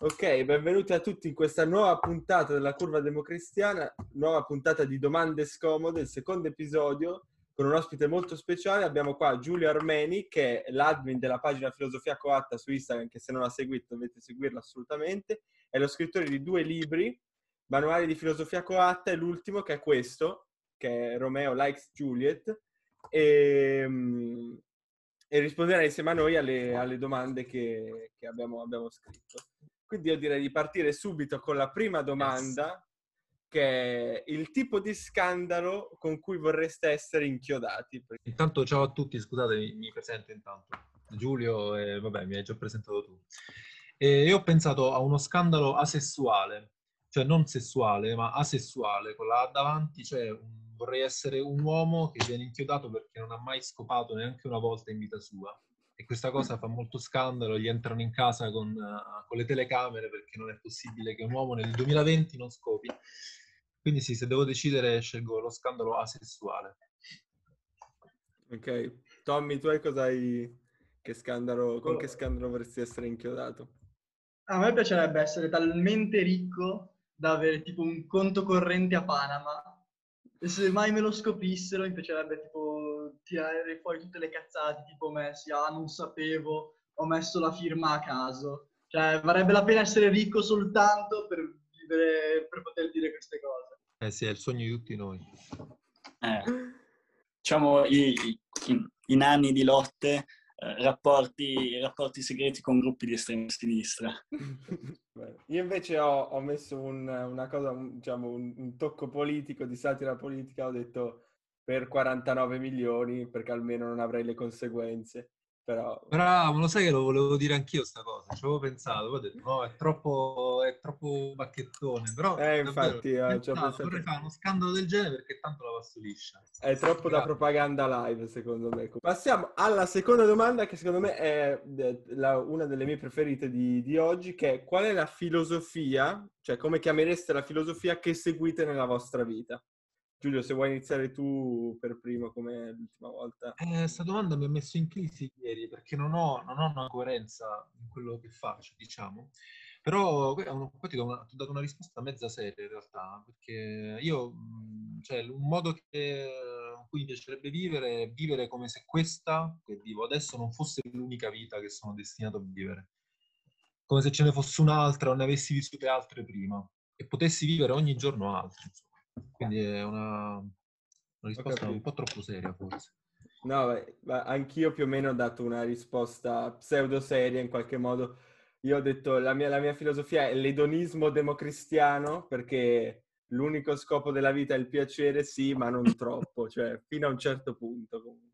Ok, benvenuti a tutti in questa nuova puntata della Curva Democristiana, nuova puntata di Domande Scomode, il secondo episodio con un ospite molto speciale. Abbiamo qua Giulio Armeni, che è l'admin della pagina Filosofia Coatta su Instagram, che se non la seguite dovete seguirla assolutamente. È lo scrittore di due libri, Manuali di Filosofia Coatta e l'ultimo che è questo, che è Romeo Likes Juliet. E, mm, e risponderà insieme a noi alle, alle domande che, che abbiamo, abbiamo scritto. Quindi io direi di partire subito con la prima domanda, che è il tipo di scandalo con cui vorreste essere inchiodati. Intanto ciao a tutti, scusate, mi presento intanto. Giulio, e vabbè, mi hai già presentato tu. E io ho pensato a uno scandalo asessuale, cioè non sessuale, ma asessuale, con la davanti, cioè un, vorrei essere un uomo che viene inchiodato perché non ha mai scopato neanche una volta in vita sua e questa cosa fa molto scandalo, gli entrano in casa con, uh, con, le telecamere perché non è possibile che un uomo nel 2020 non scopi. Quindi sì, se devo decidere scelgo lo scandalo asessuale. Ok, Tommy, tu hai cosa hai... Che scandalo, con che scandalo vorresti essere inchiodato? A me piacerebbe essere talmente ricco da avere tipo un conto corrente a Panama se mai me lo scoprissero mi piacerebbe tipo tirare fuori tutte le cazzate tipo messi, ah non sapevo, ho messo la firma a caso. Cioè, varrebbe la pena essere ricco soltanto per, vivere, per poter dire queste cose. Eh sì, è il sogno di tutti noi. Eh, diciamo, i, i, in anni di lotte, rapporti, rapporti, segreti con gruppi di estrema sinistra. Io invece ho, ho messo un, una cosa, un, diciamo, un, un tocco politico, di satira politica, ho detto per 49 milioni perché almeno non avrei le conseguenze. Però... Bravo, lo sai che lo volevo dire anch'io sta cosa, ci avevo pensato, ho detto no, è troppo, è troppo bacchettone, però... Eh, infatti, davvero, eh, pensato, vorrei fare uno scandalo del genere perché tanto la passo liscia. È troppo Grazie. da propaganda live, secondo me. Passiamo alla seconda domanda che secondo me è la, una delle mie preferite di, di oggi, che è qual è la filosofia, cioè come chiamereste la filosofia che seguite nella vostra vita? Giulio, se vuoi iniziare tu per primo come l'ultima volta. Questa eh, domanda mi ha messo in crisi ieri perché non ho, non ho, una coerenza in quello che faccio, diciamo. Però ti, ho dato una risposta mezza seria in realtà, perché io, cioè, un modo che, in cui mi piacerebbe vivere è vivere come se questa che vivo adesso non fosse l'unica vita che sono destinato a vivere. Come se ce ne fosse un'altra o ne avessi vissute altre prima e potessi vivere ogni giorno altre. Insomma. Quindi è una, una risposta un po' troppo seria forse. No, beh, anch'io più o meno ho dato una risposta pseudo seria in qualche modo. Io ho detto la mia, la mia filosofia è l'edonismo democristiano perché l'unico scopo della vita è il piacere, sì, ma non troppo, cioè fino a un certo punto comunque.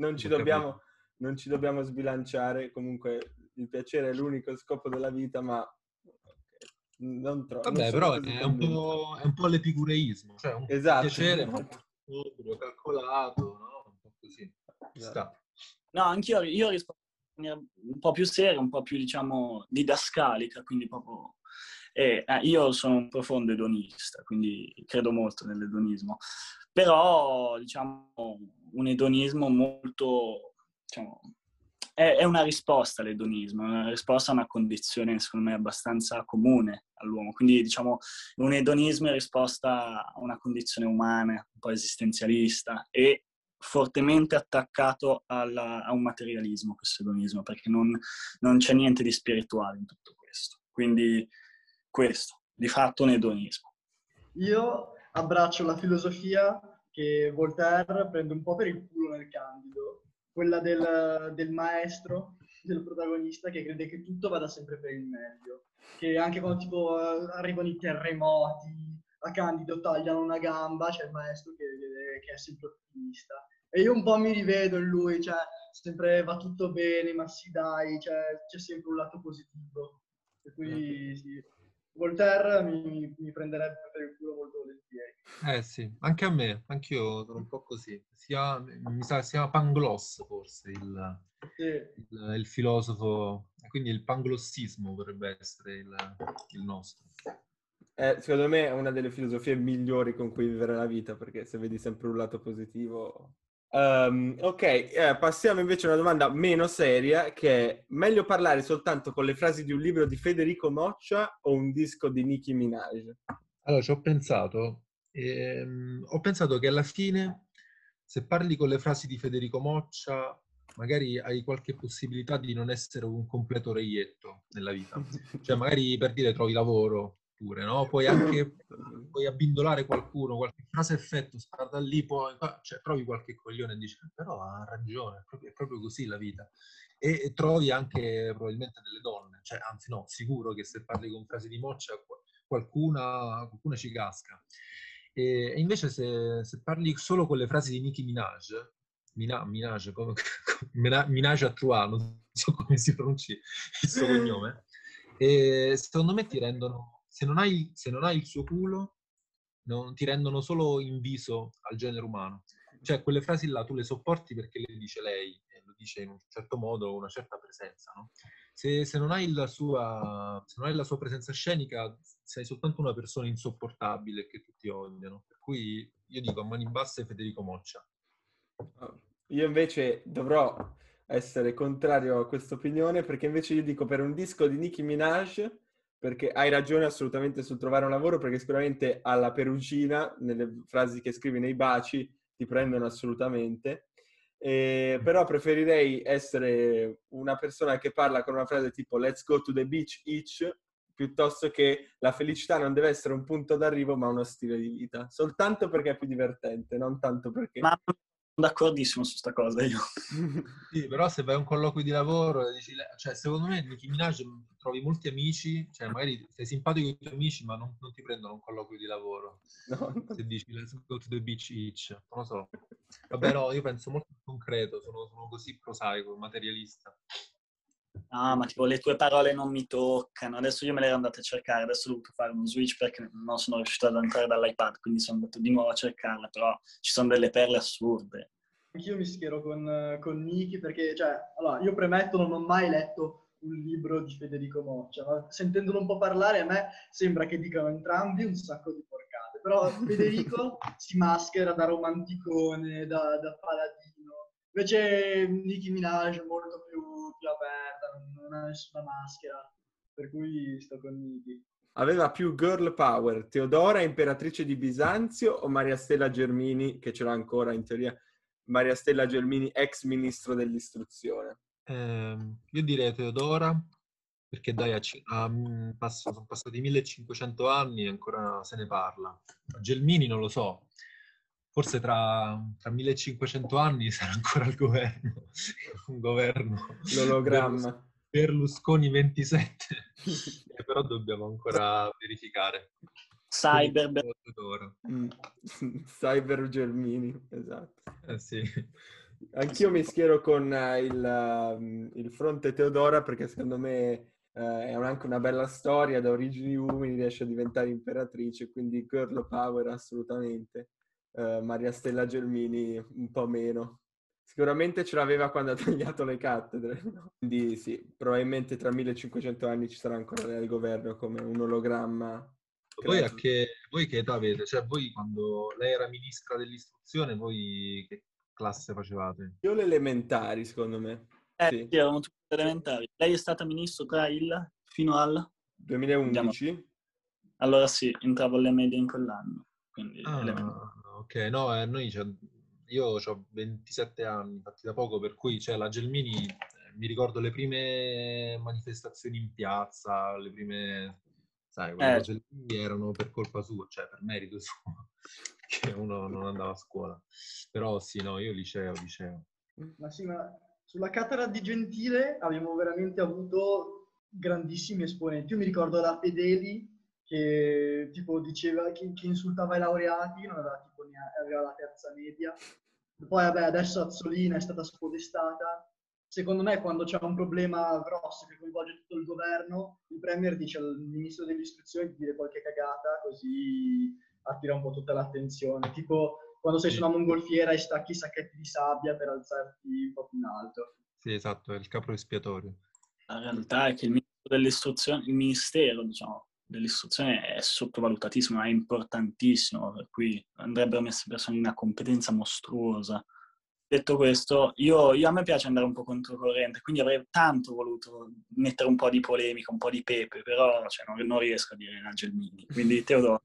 Non ci, dobbiamo, non ci dobbiamo sbilanciare, comunque il piacere è l'unico scopo della vita, ma non troppo. Vabbè, però è un, po', è un, po', l'epicureismo, cioè un esatto, piacere sobrio, calcolato, no? Un po' così. Esatto. No, anch'io io rispondo in maniera un po' più seria, un po' più, diciamo, didascalica, quindi proprio... Eh, eh, io sono un profondo edonista, quindi credo molto nell'edonismo. Però, diciamo, un edonismo molto, diciamo, è, è una risposta all'edonismo, è una risposta a una condizione, secondo me, abbastanza comune all'uomo. Quindi, diciamo, un edonismo è risposta a una condizione umana, un po' esistenzialista e fortemente attaccato alla, a un materialismo, questo edonismo, perché non, non c'è niente di spirituale in tutto questo. Quindi, questo, di fatto, un edonismo. Io abbraccio la filosofia che Voltaire prende un po' per il culo nel Candido, quella del, del maestro, del protagonista che crede che tutto vada sempre per il meglio. Che anche quando tipo arrivano i terremoti, a Candido tagliano una gamba, c'è il maestro che, che è sempre ottimista. E io un po' mi rivedo in lui, cioè sempre va tutto bene, ma sì dai, cioè, c'è sempre un lato positivo. Per cui sì, Voltaire mi, mi, prenderebbe per il culo molto volentieri. Eh sì, anche a me, anch'io sono un po' così. Sia, mi sa si chiama Pangloss forse il, sì. il, il, filosofo, quindi il panglossismo potrebbe essere il, il nostro. Eh, secondo me è una delle filosofie migliori con cui vivere la vita, perché se vedi sempre un lato positivo Um, ok, eh, passiamo invece a una domanda meno seria, che è meglio parlare soltanto con le frasi di un libro di Federico Moccia o un disco di Nicki Minaj? Allora, ci ho pensato, ehm, ho pensato che alla fine, se parli con le frasi di Federico Moccia, magari hai qualche possibilità di non essere un completo reietto nella vita. Cioè, magari per dire trovi lavoro, pure, no? Puoi anche puoi abbindolare qualcuno, qualche frase effetto, sta da lì, poi cioè, trovi qualche coglione e dici, però ha ragione, è proprio, è proprio così la vita. E, e, trovi anche probabilmente delle donne, cioè, anzi no, sicuro che se parli con frasi di moccia qualcuna, qualcuna ci casca. E, e invece se, se, parli solo con le frasi di Nicki Minaj, Mina, Minaj, come, Minaj a Trois, non so come si pronunci il suo cognome, e secondo me ti rendono se non hai, se non hai il suo culo, non, ti rendono solo inviso al genere umano. Cioè, quelle frasi là tu le sopporti perché le dice lei, e lo dice in un certo modo, una certa presenza, no? Se, se, non hai la sua, se non hai la sua presenza scenica, sei soltanto una persona insopportabile che tutti odiano. Per cui io dico a mani basse Federico Moccia. Io invece dovrò essere contrario a questa opinione perché invece io dico per un disco di Nicki Minaj perché hai ragione assolutamente sul trovare un lavoro, perché sicuramente alla perugina, nelle frasi che scrivi nei baci, ti prendono assolutamente. Eh, però preferirei essere una persona che parla con una frase tipo let's go to the beach each piuttosto che la felicità non deve essere un punto d'arrivo ma uno stile di vita soltanto perché è più divertente non tanto perché ma d'accordissimo su sta cosa io. sì, però se vai a un colloquio di lavoro, dici, cioè, secondo me Nicki Minaj trovi molti amici, cioè magari sei simpatico con i tuoi amici, ma non, non ti prendono un colloquio di lavoro. No. Se dici let's go to the beach each, non lo so. Vabbè, no, io penso molto concreto, sono, sono così prosaico, materialista. Ah, ma tipo le tue parole non mi toccano. Adesso io me le ero andate a cercare, adesso ho dovuto fare uno switch perché non sono riuscito ad entrare dall'iPad, quindi sono andato di nuovo a cercarla, però ci sono delle perle assurde. Anch'io mi schiero con, con Niki perché, cioè, allora, io premetto, non ho mai letto un libro di Federico Moccia, ma sentendolo un po' parlare a me sembra che dicano entrambi un sacco di porcate, però Federico si maschera da romanticone, da, da paladino, invece Nicki Minaj è molto più, più aperta, non ha nessuna maschera, per cui sto con Nicki. Aveva più girl power, Teodora, imperatrice di Bisanzio o Maria Stella Germini, che ce l'ha ancora in teoria, Maria Stella Germini, ex ministro dell'istruzione? Eh, io direi Teodora, perché dai, a, a, mm, passo, sono passati 1500 anni e ancora se ne parla. Gelmini non lo so, forse tra, tra 1500 anni sarà ancora al governo, un governo. L'ologramma. Berlusconi 27, però dobbiamo ancora verificare. Cyber mm. Cyber Germini, esatto. Eh sì. Anch'io mi schiero con uh, il, uh, il, fronte Teodora perché secondo me uh, è anche una bella storia, da origini umili riesce a diventare imperatrice, quindi girl power assolutamente. Eh, Maria Stella Gelmini un po' meno. Sicuramente ce l'aveva quando ha tagliato le cattedre. No? Quindi sì, probabilmente tra 1500 anni ci sarà ancora lei al governo come un ologramma voi, a che, voi che età avete? Cioè, voi quando lei era ministra dell'istruzione, voi che classe facevate? Io le elementari, secondo me. Eh, sì, sì eravamo tutti elementari. Lei è stata ministro tra il fino al 2011. Andiamo. Allora sì, entravo alle medie in quell'anno. Quindi ah, ok, no, eh, noi io ho 27 anni, infatti da poco, per cui cioè, la Gelmini, eh, mi ricordo le prime manifestazioni in piazza, le prime sai, quelle eh. lì erano per colpa sua, cioè per merito suo, che uno non andava a scuola. Però sì, no, io liceo, liceo. Ma sì, ma sulla cattedra di Gentile abbiamo veramente avuto grandissimi esponenti. Io mi ricordo la Fedeli che tipo diceva che, che insultava i laureati, non aveva tipo neanche, aveva la terza media. Poi vabbè, adesso Azzolina è stata spodestata secondo me quando c'è un problema grosso che coinvolge tutto il governo, il Premier dice al ministro dell'istruzione di dire qualche cagata così attira un po' tutta l'attenzione. Tipo quando sei su una mongolfiera e stacchi i sacchetti di sabbia per alzarti un po' più in alto. Sì, esatto, è il capo espiatorio. La realtà è che il ministro dell'istruzione, il ministero, diciamo, dell'istruzione è sottovalutatissimo, è importantissimo, per cui andrebbero messe persone in una competenza mostruosa detto questo, io, io- a me piace andare un po' controcorrente, quindi avrei tanto voluto mettere un po' di polemica, un po' di pepe, però cioè, non, non riesco a dire la Gelmini. Quindi Teodoro.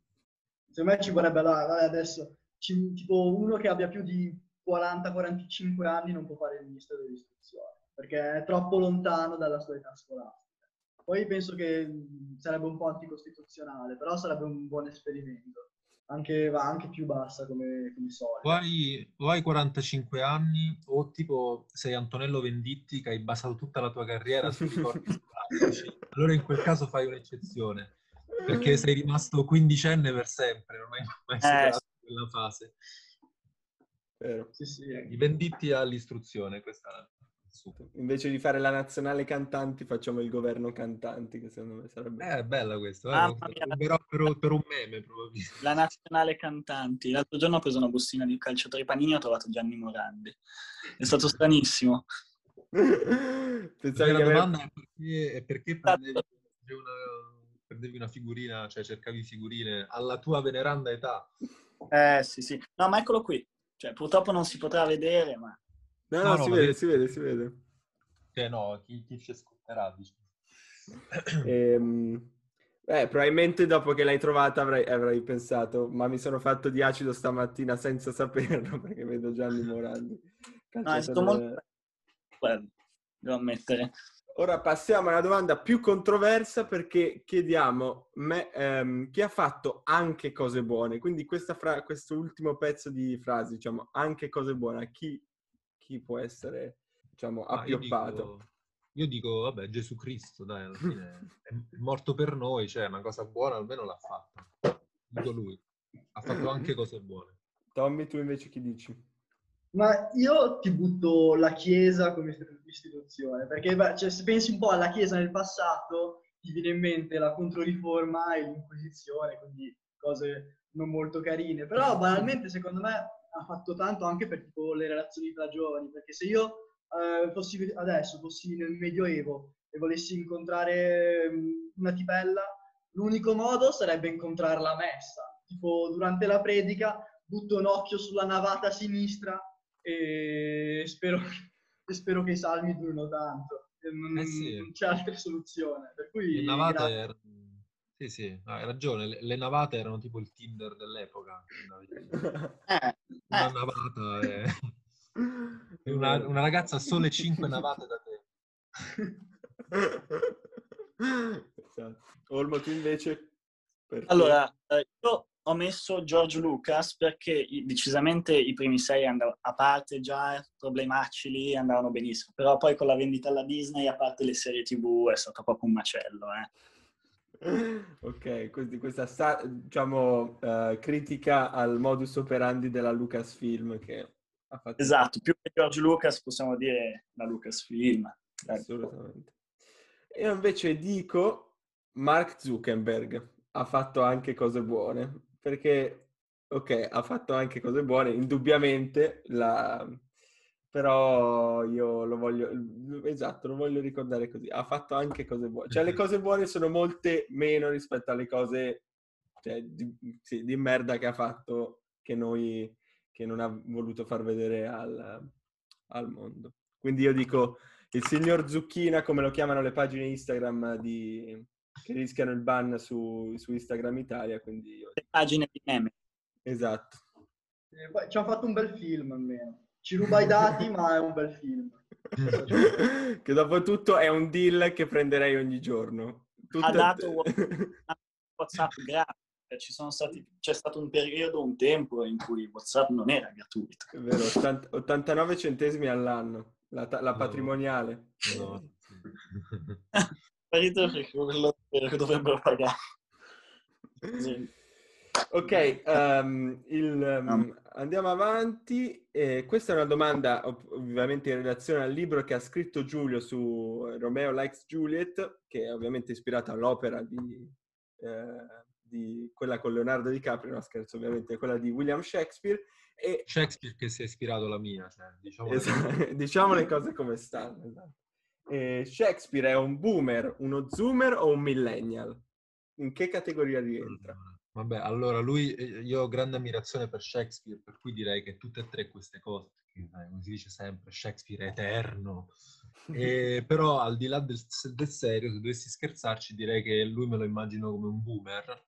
Secondo me ci vorrebbe allora, adesso ci- tipo uno che abbia più di 40-45 anni non può fare il ministro dell'istruzione perché è troppo lontano dalla sua età scolastica. Poi penso che sarebbe un po' anticostituzionale, però sarebbe un buon esperimento. Anche, va anche più bassa come, come solito. O hai, o hai 45 anni o tipo sei Antonello Venditti che hai basato tutta la tua carriera sui ricordi scolastici. Allora in quel caso fai un'eccezione, perché sei rimasto quindicenne per sempre, non hai mai superato quella fase. Vero. Sì, sì. I Venditti all'istruzione, questa è super. Invece di fare la nazionale cantanti, facciamo il governo cantanti, che secondo me sarebbe... Eh, bella questa, eh, però per, per un meme probabilmente. La nazionale cantanti. L'altro giorno ho preso una bustina di calciatori panini e ho trovato Gianni Morandi. È stato stranissimo. Pensavo La domanda è perché, è perché prendevi, una, prendevi una figurina, cioè cercavi figurine alla tua veneranda età. Eh sì, sì. No, ma eccolo qui. Cioè, purtroppo non si potrà vedere, ma... No, No, no, no, si vede, si vede, si vede. Cioè no, chi, chi ci ascolterà, diciamo. Ehm, eh, probabilmente dopo che l'hai trovata avrai, avrai pensato, ma mi sono fatto di acido stamattina senza saperlo, perché vedo Gianni Morandi. No, è stato molto... bello, devo ammettere. Ora passiamo alla domanda più controversa perché chiediamo me- ehm, chi ha fatto anche cose buone. Quindi questa fra- questo ultimo pezzo di frasi, diciamo, anche cose buone, a chi, chi può essere, diciamo, Ma io appioppato? dico, io dico, vabbè, Gesù Cristo, dai, alla fine è morto per noi, cioè una cosa buona almeno l'ha fatta. Dico lui, ha fatto anche cose buone. Tommy, tu invece chi dici? Ma io ti butto la Chiesa come istitu- istituzione, perché beh, cioè, se pensi un po' alla Chiesa nel passato, ti viene in mente la Controriforma e l'Inquisizione, quindi cose non molto carine. Però banalmente, secondo me, ha fatto tanto anche per tipo le relazioni tra giovani, perché se io eh, fossi adesso, fossi nel Medioevo e volessi incontrare mm, una tipella, l'unico modo sarebbe incontrarla a messa. Tipo, durante la predica butto un occhio sulla navata sinistra e spero, e spero che i salmi durino tanto. Non, Eh sì. non c'è altra soluzione. Per cui, navate erano... Sì, sì, hai ragione, le, le navate erano tipo il Tinder dell'epoca. Eh, Una eh, navata è... è una, una ragazza ha sole 5 navate da te. Esatto. Olmo, tu invece? Perché? Allora, eh, io ho messo George Lucas perché decisamente i primi sei andavano, a parte già problemacci lì, andavano benissimo, però poi con la vendita alla Disney, a parte le serie tv, è stato proprio un macello. Eh. Ok, quindi questa sta- diciamo, eh, critica al modus operandi della Lucasfilm che ha fatto... Esatto, più che George Lucas possiamo dire la Lucasfilm. Assolutamente. Io invece dico Mark Zuckerberg ha fatto anche cose buone, perché, ok, ha fatto anche cose buone, indubbiamente, la... però io lo voglio, esatto, lo voglio ricordare così, ha fatto anche cose buone. Cioè le cose buone sono molte meno rispetto alle cose cioè, di, sì, di merda che ha fatto che noi, che non ha voluto far vedere al, al mondo. Quindi io dico il signor Zucchina, come lo chiamano le pagine Instagram di, che rischiano il ban su, su Instagram Italia, quindi io... Le pagine di meme. Esatto. E poi ci hanno fatto un bel film almeno. Ci ruba i dati, ma è un bel film. che dopo tutto è un deal che prenderei ogni giorno. Ha dato WhatsApp gratis. Ci sono stati, c'è stato un periodo, un tempo in cui WhatsApp non era gratuito. È vero, 80 89 centesimi all'anno, la, ta- la No. patrimoniale. No. Sparito perché quello che dovrebbero pagare. Sì. Ok, ehm, il, ehm, andiamo avanti. Eh, questa è una domanda ov- ovviamente in relazione al libro che ha scritto Giulio su Romeo Likes Juliet, che è ovviamente ispirato all'opera di, eh, di quella con Leonardo DiCaprio, no scherzo ovviamente, quella di William Shakespeare. E Shakespeare che si è ispirato alla mia, cioè, diciamo le Esatto, cose. diciamo le cose come stanno. esatto. Eh, Shakespeare è un boomer, uno zoomer o un millennial? In che categoria rientra? Vabbè, allora lui, eh, io ho grande ammirazione per Shakespeare, per cui direi che tutte e tre queste cose. perché sai, come si dice sempre, Shakespeare è eterno. E, però al di là del, del serio, se dovessi scherzarci, direi che lui me lo immagino come un boomer,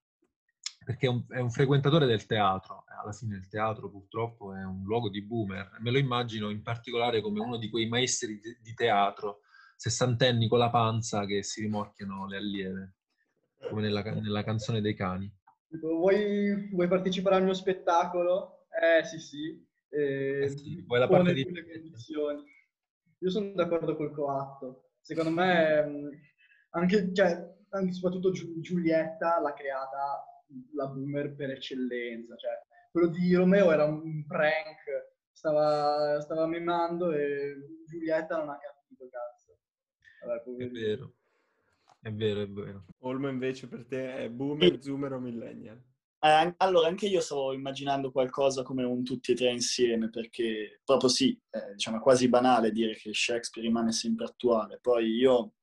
perché è un, è un, frequentatore del teatro. Alla fine il teatro purtroppo è un luogo di boomer. Me lo immagino in particolare come uno di quei maestri di, di teatro, sessantenni con la panza che si rimorchiano le allieve, come nella, nella canzone dei cani. Vuoi, vuoi, partecipare al mio spettacolo? Eh sì sì. Eh, eh sì vuoi la parte di... condizioni. Io sono d'accordo col coatto. Secondo me, anche, cioè, anche soprattutto Giulietta l'ha creata la boomer per eccellenza. Cioè, quello di Romeo era un prank, stava, stava memando e Giulietta non ha capito, cazzo. Vabbè, è vero. È vero, è vero. Olmo invece per te è boomer, zoomer o millennial? Eh, allora, anche io stavo immaginando qualcosa come un tutti e tre insieme, perché proprio sì, eh, diciamo, è quasi banale dire che Shakespeare rimane sempre attuale. Poi io,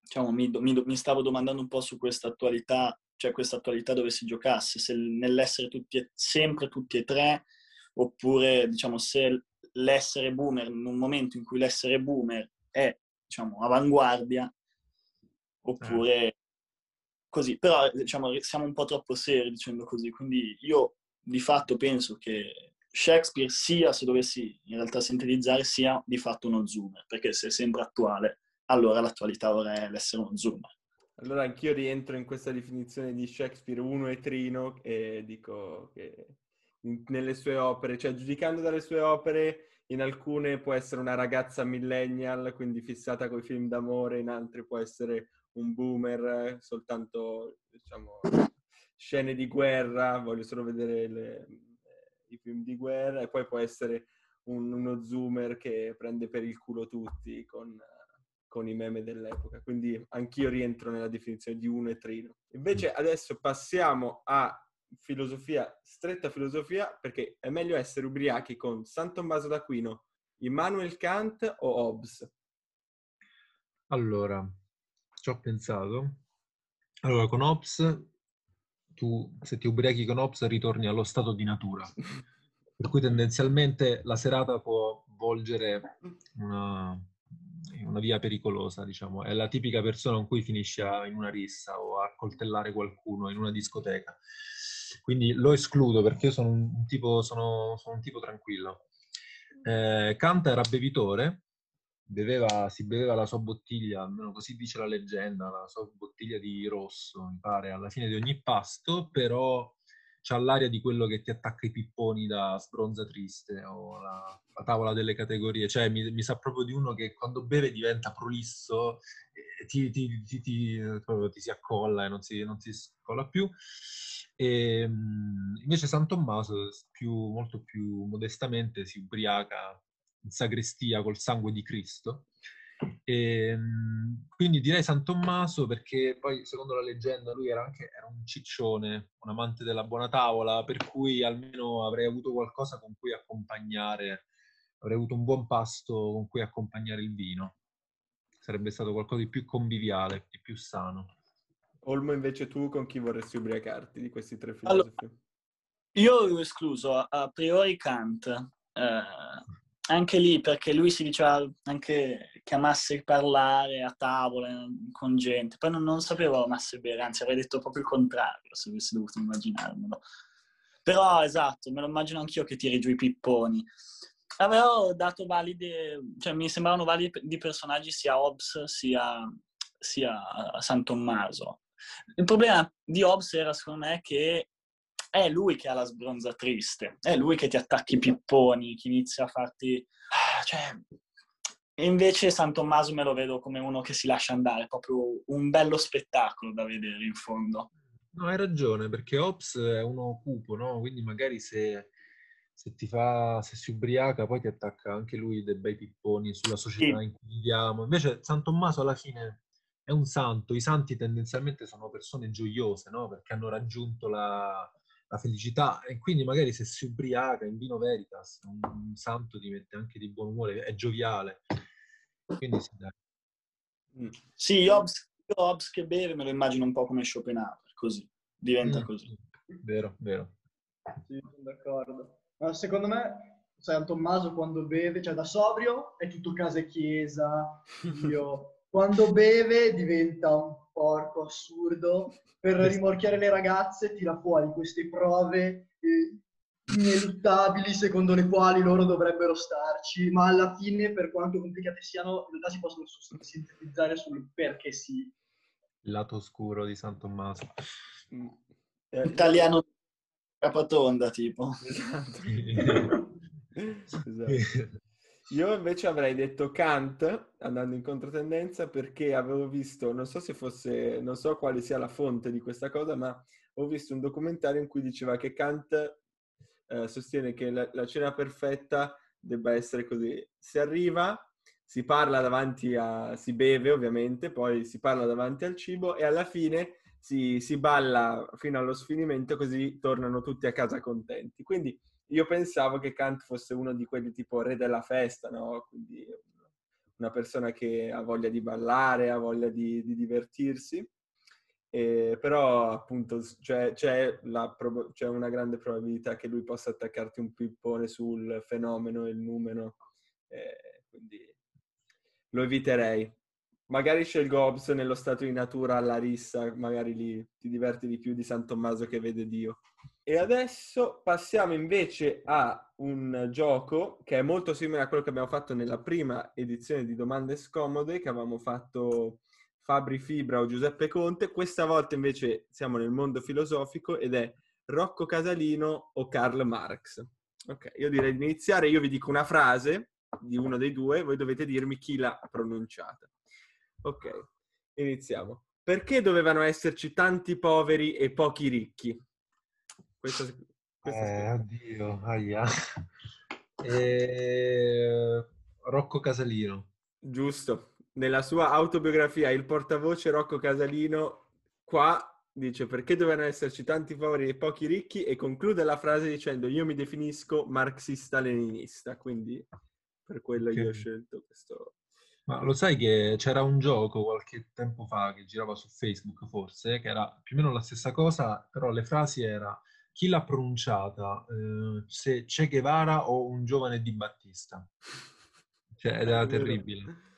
diciamo, mi, mi, mi stavo domandando un po' su questa attualità cioè questa attualità dove si giocasse, se nell'essere tutti e, sempre tutti e tre, oppure diciamo se l'essere boomer, in un momento in cui l'essere boomer è diciamo avanguardia, oppure eh. così. Però diciamo siamo un po' troppo seri dicendo così, quindi io di fatto penso che Shakespeare sia, se dovessi in realtà sintetizzare, sia di fatto uno zoomer, perché se è sempre attuale, allora l'attualità ora è l'essere uno zoomer. Allora anch'io rientro in questa definizione di Shakespeare uno e trino e dico che nelle sue opere, cioè giudicando dalle sue opere, in alcune può essere una ragazza millennial, quindi fissata con i film d'amore, in altre può essere un boomer, soltanto diciamo scene di guerra, voglio solo vedere le, i film di guerra, e poi può essere un, uno zoomer che prende per il culo tutti con con i meme dell'epoca, quindi anch'io rientro nella definizione di uno e trino. Invece mm. adesso passiamo a filosofia, stretta filosofia, perché è meglio essere ubriachi con San Tommaso d'Aquino, Immanuel Kant o Hobbes? Allora, ci ho pensato. Allora, con Hobbes, tu se ti ubriachi con Hobbes ritorni allo stato di natura. Per cui tendenzialmente la serata può volgere una, una via pericolosa, diciamo. È la tipica persona con cui finisce in una rissa o a coltellare qualcuno in una discoteca. Quindi lo escludo perché io sono un tipo, sono, sono un tipo tranquillo. Eh, Kant era bevitore, beveva, si beveva la sua bottiglia, almeno così dice la leggenda, la sua bottiglia di rosso, mi pare, alla fine di ogni pasto, però c'ha l'aria di quello che ti attacca i pipponi da sbronza triste o la, la tavola delle categorie, cioè mi, mi, sa proprio di uno che quando beve diventa prolisso, e ti, ti, ti, ti, si accolla e non si, non si scolla più. E, ehm, invece San Tommaso più, molto più modestamente si ubriaca sagrestia col sangue di Cristo e, ehm, quindi direi San Tommaso perché poi secondo la leggenda lui era anche era un ciccione, un amante della buona tavola, per cui almeno avrei avuto qualcosa con cui accompagnare, avrei avuto un buon pasto con cui accompagnare il vino. Sarebbe stato qualcosa di più conviviale, di più sano. Olmo, invece tu con chi vorresti ubriacarti di questi tre filosofi? Allora, io ho escluso a priori Kant. Eh, anche lì perché lui si diceva anche che amasse parlare a tavola con gente, poi non, non sapevo amasse bere, anzi avrei detto proprio il contrario se avessi dovuto immaginarmelo. Però esatto, me lo immagino anch'io che tiri giù i pipponi. Avevo dato valide, cioè mi sembravano validi personaggi sia Hobbes sia, sia San Tommaso. Il problema di Hobbes era secondo me che è lui che ha la sbronza triste, è lui che ti attacchi i pipponi, che inizia a farti... Ah, cioè, invece San Tommaso me lo vedo come uno che si lascia andare, proprio un bello spettacolo da vedere in fondo. No, hai ragione, perché Ops è uno cupo, no? Quindi magari se, se, ti fa, se si ubriaca poi ti attacca anche lui dei bei pipponi sulla società sì. in cui viviamo. Invece San Tommaso alla fine è un santo, i santi tendenzialmente sono persone gioiose, no? Perché hanno raggiunto la, la felicità e quindi magari se si ubriaca in vino veritas, un, un santo mette anche di buon umore, è gioviale. Quindi sì, dai. Mm. Sì, Hobbes, Hobbes che beve me lo immagino un po' come Schopenhauer, così, diventa mm. così. Vero, vero. Sì, sono d'accordo. Ma secondo me San Tommaso quando beve, cioè da sobrio è tutto casa e chiesa, Dio. quando beve diventa un porco assurdo, per rimorchiare le ragazze tira fuori queste prove eh, ineluttabili secondo le quali loro dovrebbero starci, ma alla fine, per quanto complicate siano, in realtà si possono sintetizzare sul perché sì. Il lato oscuro di San Tommaso. Eh, Italiano capatonda, tipo. Esatto. esatto. Io invece avrei detto Kant, andando in controtendenza, perché avevo visto, non so se fosse, non so quale sia la fonte di questa cosa, ma ho visto un documentario in cui diceva che Kant eh, sostiene che la, la, cena perfetta debba essere così. Si arriva, si parla davanti a... si beve ovviamente, poi si parla davanti al cibo e alla fine si, si balla fino allo sfinimento così tornano tutti a casa contenti. Quindi io pensavo che Kant fosse uno di quelli tipo re della festa, no? Quindi una persona che ha voglia di ballare, ha voglia di, di divertirsi. Eh, però appunto c'è, c'è, prob- c'è, una grande probabilità che lui possa attaccarti un pippone sul fenomeno e il numero, eh, quindi lo eviterei. Magari scelgo Hobbes nello stato di natura alla rissa, magari lì ti diverti di più di San Tommaso che vede Dio. E adesso passiamo invece a un gioco che è molto simile a quello che abbiamo fatto nella prima edizione di Domande Scomode, che avevamo fatto Fabri Fibra o Giuseppe Conte. Questa volta invece siamo nel mondo filosofico ed è Rocco Casalino o Karl Marx. Ok, io direi di iniziare. Io vi dico una frase di uno dei due, voi dovete dirmi chi l'ha pronunciata. Ok, iniziamo. Perché dovevano esserci tanti poveri e pochi ricchi? Questa, questa eh, oddio, aia. Eh, Rocco Casalino. Giusto. Nella sua autobiografia, il portavoce Rocco Casalino, qua dice perché dovevano esserci tanti poveri e pochi ricchi e conclude la frase dicendo io mi definisco marxista-leninista, quindi per quello okay. io ho scelto questo, ma lo sai che c'era un gioco qualche tempo fa che girava su Facebook forse, che era più o meno la stessa cosa, però le frasi era chi l'ha pronunciata, eh, se Che Guevara o un giovane di Battista. Cioè, era terribile.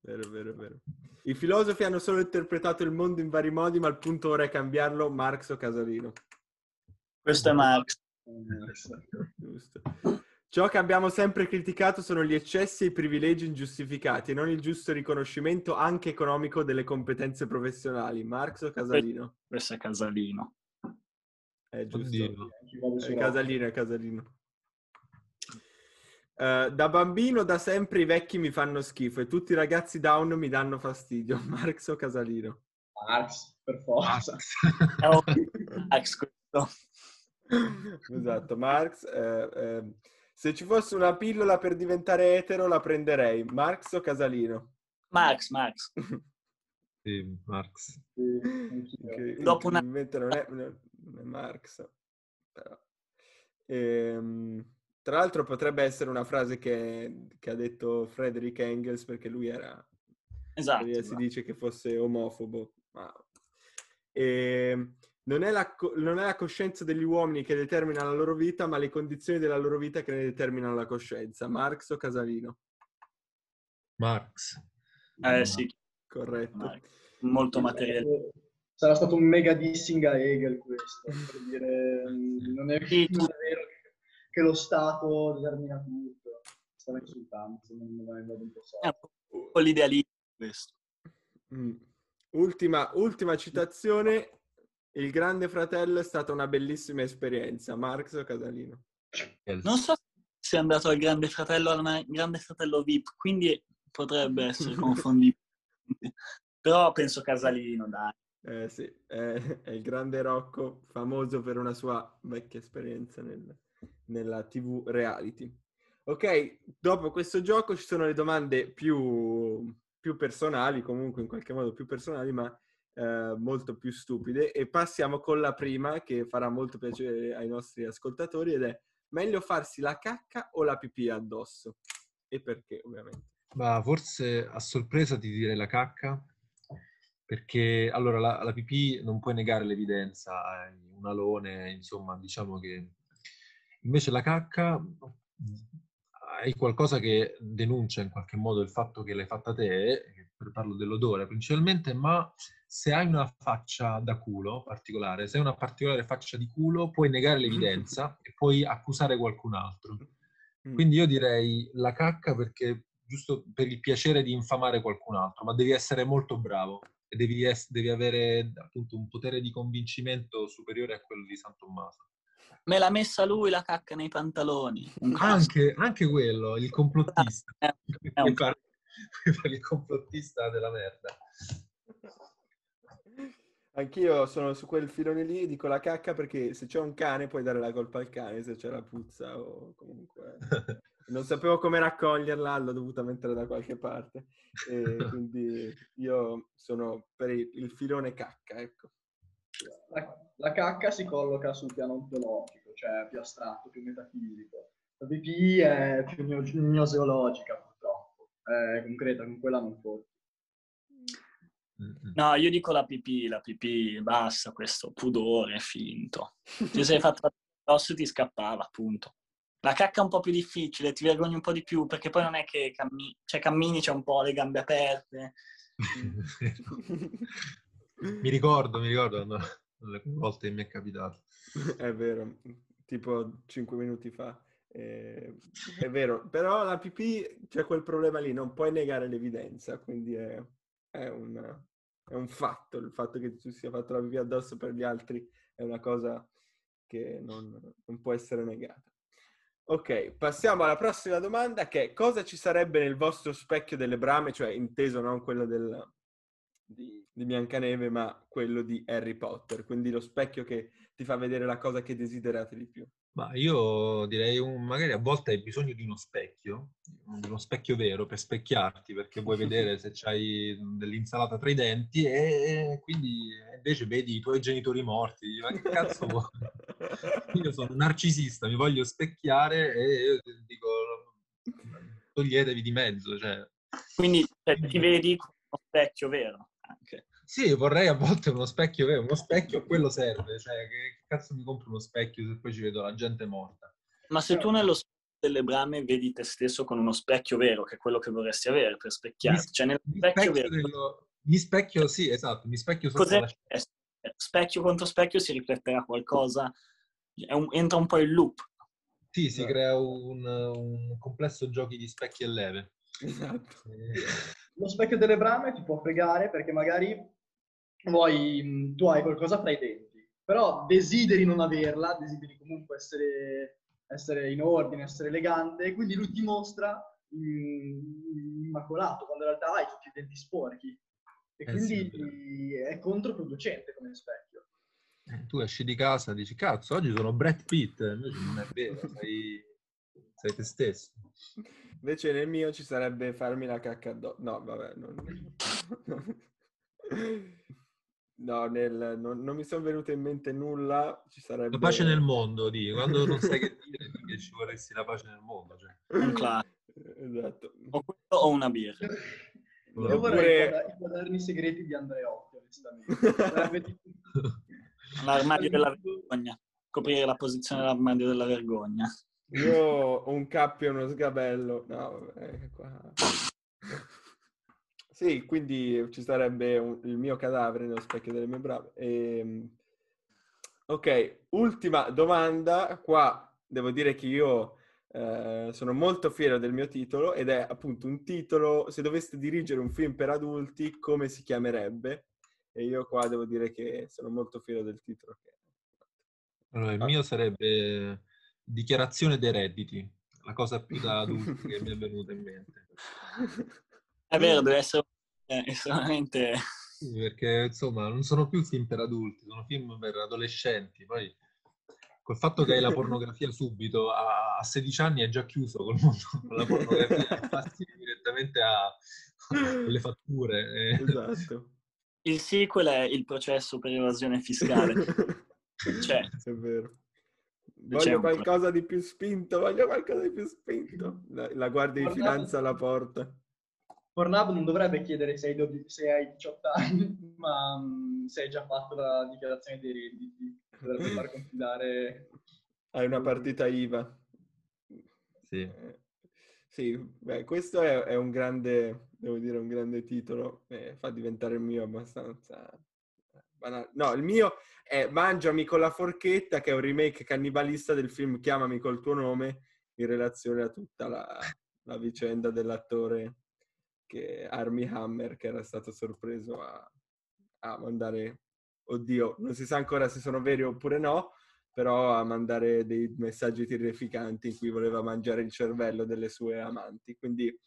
Vero, vero, vero. I filosofi hanno solo interpretato il mondo in vari modi, ma il punto ora è cambiarlo, Marx o Casalino. Questo è Marx. Giusto. Ciò che abbiamo sempre criticato sono gli eccessi e i privilegi ingiustificati e non il giusto riconoscimento anche economico delle competenze professionali. Marx o Casalino? Questo è Casalino. È giusto. È Casalino, è Casalino. Uh, da bambino da sempre i vecchi mi fanno schifo e tutti i ragazzi down mi danno fastidio. Marx o Casalino? Marx, per forza. Marx questo. esatto, Marx. Eh, eh, se ci fosse una pillola per diventare etero, la prenderei. Marx o Casalino? Marx, Marx. sì, Marx. Che, Dopo una... Non è, non è Marx. Però. Ehm, tra l'altro potrebbe essere una frase che, che, ha detto Frederick Engels perché lui era... Esatto. Si esatto. dice che fosse omofobo. Ma... Ehm, non è, la, non è la coscienza degli uomini che determina la loro vita, ma le condizioni della loro vita che ne determinano la coscienza. Marx o Casalino? Marx. Eh sì. Corretto. Marx. Molto materiale. Sarà stato un mega dissing a Hegel questo, per dire, non è, non è vero che lo Stato determina tutto. Stava insultando, non mi va in modo un po' È un po' l'idealismo questo. Mm. Ultima, ultima citazione il Grande Fratello è stata una bellissima esperienza. Marx o Casalino? Non so se è andato al Grande Fratello o al Grande Fratello VIP, quindi potrebbe essere confondibile. Però penso Casalino, dai. Eh sì, è, è, il grande Rocco, famoso per una sua vecchia esperienza nel, nella TV reality. Ok, dopo questo gioco ci sono le domande più, più personali, comunque in qualche modo più personali, ma eh, molto più stupide e passiamo con la prima che farà molto piacere ai nostri ascoltatori ed è meglio farsi la cacca o la pipì addosso? E perché ovviamente? Ma forse a sorpresa ti direi la cacca perché allora la, la pipì non puoi negare l'evidenza, hai un alone, insomma diciamo che invece la cacca hai qualcosa che denuncia in qualche modo il fatto che l'hai fatta te, parlo dell'odore principalmente, ma se hai una faccia da culo particolare, se hai una particolare faccia di culo, puoi negare l'evidenza e puoi accusare qualcun altro. Mm. Quindi io direi la cacca perché giusto per il piacere di infamare qualcun altro, ma devi essere molto bravo devi, es- devi avere appunto un potere di convincimento superiore a quello di San Tommaso. Me l'ha messa lui la cacca nei pantaloni. Anche, anche, quello, il complottista. È, è un... fare, il complottista della merda. Anch'io sono su quel filone lì, dico la cacca perché se c'è un cane puoi dare la colpa al cane se c'è la puzza o comunque... non sapevo come raccoglierla, l'ho dovuta mettere da qualche parte. E quindi io sono per il filone cacca, ecco. La, la, cacca si colloca sul piano ontologico, cioè più astratto, più metafisico. La pipì è più gnoseologica, purtroppo. È concreta, con quella non fotti. No, io dico la pipì, la pipì, basta questo pudore finto. Se sei fatto addosso ti scappava, appunto. La cacca è un po' più difficile, ti vergogni un po' di più, perché poi non è che cammi- cioè, cammini, c'è un po' le gambe aperte. mi ricordo, mi ricordo le volte che mi è capitato. È vero, tipo 5 minuti fa. Eh, è vero, però la pipì c'è quel problema lì, non puoi negare l'evidenza, quindi è, è, un, è un fatto, il fatto che tu sia fatto la pipì addosso per gli altri è una cosa che non, non può essere negata. Ok, passiamo alla prossima domanda che è cosa ci sarebbe nel vostro specchio delle brame, cioè inteso non quello del, di, di, Biancaneve, ma quello di Harry Potter, quindi lo specchio che ti fa vedere la cosa che desiderate di più. Ma io direi un, magari a volte hai bisogno di uno specchio, di uno specchio vero per specchiarti, perché vuoi vedere se c'hai dell'insalata tra i denti e quindi invece vedi i tuoi genitori morti, ma che cazzo vuoi? Io sono un narcisista, mi voglio specchiare e io dico toglietevi di mezzo. Cioè. Quindi cioè, ti vedi con uno specchio vero anche. Sì, vorrei a volte uno specchio vero, uno specchio a quello serve, cioè che cazzo mi compro uno specchio se poi ci vedo la gente morta? Ma se tu nello specchio delle brame vedi te stesso con uno specchio vero, che è quello che vorresti avere per specchiarti, mi, cioè nello specchio, specchio vero... Dello, mi specchio, sì, esatto, mi specchio sopra la... Specchio contro specchio si rifletterà qualcosa, un, entra un po' in loop. Sì, si esatto. crea un, un complesso giochi di specchi e leve. Esatto. Lo specchio delle brame ti può fregare perché magari vuoi, tu hai qualcosa fra i denti, però desideri non averla, desideri comunque essere, essere in ordine, essere elegante, quindi lui ti mostra immacolato, quando in realtà hai tutti i denti sporchi. E eh quindi sì, è controproducente come specchio. Eh, tu esci di casa e dici, cazzo, oggi sono Brad Pitt, invece non è vero, sei, sei te stesso. Invece nel mio ci sarebbe farmi la cacca addosso. No, vabbè, non... No, nel, non, non, mi sono venute in mente nulla, ci sarebbe... La pace nel mondo, di quando non sai che dire, perché ci vorresti la pace nel mondo. Cioè. Un class. Esatto. O quello o una birra. Io vorrei i quaderni segreti di Andreotti, onestamente. L'armadio della vergogna. Coprire la posizione dell'armadio della vergogna. Io ho un cappio e uno sgabello. No, vabbè, qua... Sì, quindi ci sarebbe un, il mio cadavere nello specchio delle mie brave. E, ehm, ok, ultima domanda. Qua devo dire che io eh, sono molto fiero del mio titolo ed è appunto un titolo, se doveste dirigere un film per adulti, come si chiamerebbe? E io qua devo dire che sono molto fiero del titolo. Allora, il ah. mio sarebbe Dichiarazione dei redditi, la cosa più da adulti che mi è venuta in mente. È vero, deve essere estremamente... Sì, perché insomma non sono più film per adulti, sono film per adolescenti. Poi col fatto che hai la pornografia subito, a, a 16 anni è già chiuso col mondo, con la pornografia, passi direttamente alle fatture. Eh. Esatto. Il sequel è il processo per evasione fiscale. cioè, è vero. Voglio qualcosa di più spinto, voglio qualcosa di più spinto. La, la guardia di finanza alla porta. Pornhub non dovrebbe chiedere se hai, do- se hai 18 anni, ma um, se hai già fatto la dichiarazione dei redditi. Dovrebbe far confidare... Hai una partita IVA. Sì. Eh, Sì, beh, questo è, è un grande, devo dire, un grande titolo, eh, fa diventare il mio abbastanza banale. No, il mio è Mangiami con la forchetta, che è un remake cannibalista del film Chiamami col tuo nome, in relazione a tutta la, la vicenda dell'attore che Army Hammer, che era stato sorpreso a, a mandare, oddio, non si sa ancora se sono veri oppure no, però a mandare dei messaggi terrificanti in cui voleva mangiare il cervello delle sue amanti. Quindi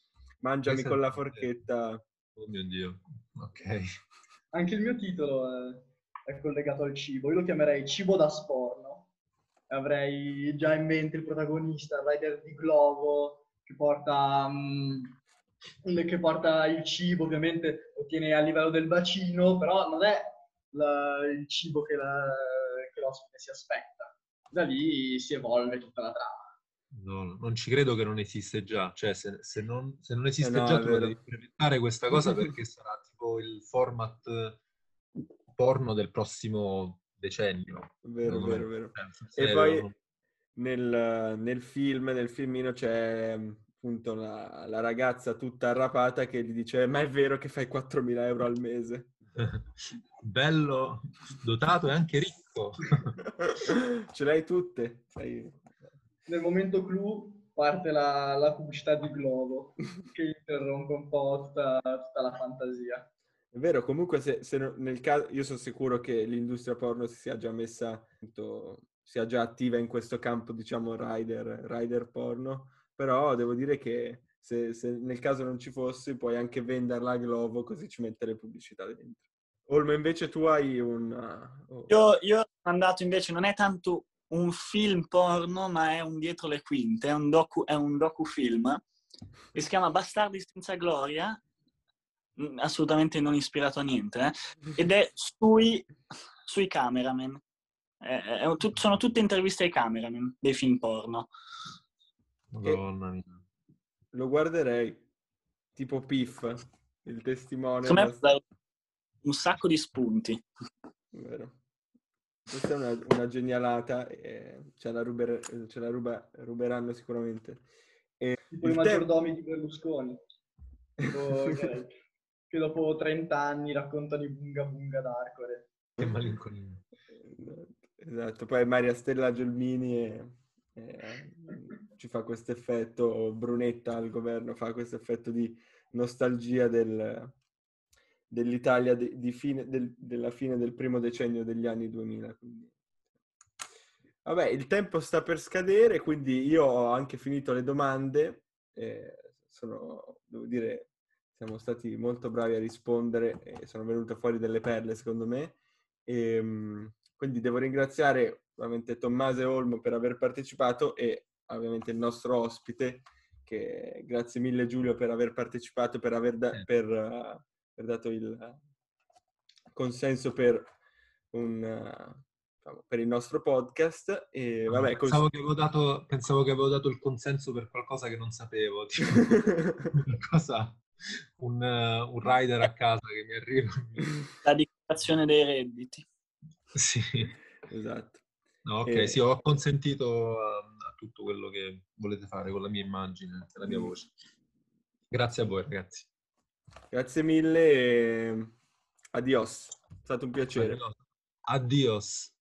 mangiami con la forchetta. Oh mio Dio, ok. Anche il mio titolo è, è collegato al cibo. Io lo chiamerei cibo da sporno. Avrei già in mente il protagonista, il rider di Globo, che porta, um, che porta il cibo, ovviamente lo tiene a livello del bacino, però non è la, il cibo che, la, che l'ospite si aspetta da lì si evolve tutta la trama. No, non ci credo che non esiste già, cioè se, se, non, se non, esiste eh no, già tu devi implementare questa cosa perché sarà tipo il format porno del prossimo decennio. Vero, vero, vero. E poi nel, nel, film, nel filmino c'è appunto la, la, ragazza tutta arrapata che gli dice ma è vero che fai 4.000 euro al mese? Bello, dotato e anche ricco. Ce l'hai tutte. Sei... Nel momento clou parte la, la pubblicità di Globo che interrompe un po' tutta, tutta la fantasia. È vero, comunque se, se nel caso, io sono sicuro che l'industria porno si sia già messa, appunto, sia già attiva in questo campo, diciamo, rider, rider porno, però devo dire che se, se, nel caso non ci fosse, puoi anche venderla a Globo, così ci mette le pubblicità dentro. Olmo, invece tu hai un... Oh. io, io sono andato invece, non è tanto un film porno, ma è un dietro le quinte, è un, docu, è un docufilm, che si chiama Bastardi senza gloria, assolutamente non ispirato a niente, eh? ed è sui, sui cameraman. È, è, sono tutte interviste ai cameraman dei film porno. Madonna mia lo guarderei. Tipo Piff, il testimone. Me un sacco di spunti. Vero. Questa è una, una genialata e ce la, ruber, ce la ruba, ruberanno sicuramente. E tipo i maggiordomi te- di Berlusconi. Tipo, che, che dopo 30 anni raccontano i bunga bunga d'Arcore. Che malinconia. Esatto, poi Maria Stella Gelmini e eh, ci fa questo effetto, Brunetta al governo fa questo effetto di nostalgia del, dell'Italia di, di fine, del, della fine del primo decennio degli anni 2000. Quindi. Vabbè, il tempo sta per scadere, quindi io ho anche finito le domande. Eh, sono, devo dire, siamo stati molto bravi a rispondere e sono venute fuori delle perle, secondo me. E, ehm, quindi devo ringraziare ovviamente Tommaso e Olmo per aver partecipato e ovviamente il nostro ospite, che grazie mille Giulio per aver partecipato, per aver, da- per, uh, per dato il consenso per, un, uh, per il nostro podcast. E, vabbè, pensavo, cos- che dato, pensavo, che avevo dato, il consenso per qualcosa che non sapevo, tipo, qualcosa, un, uh, un rider a casa che mi arriva. La dichiarazione dei redditi. Sì. Esatto. No, ok, e... sì, ho consentito a, tutto quello che volete fare con la mia immagine e la mia mm. voce. Grazie a voi, ragazzi. Grazie mille e adios. È stato un piacere. Adios.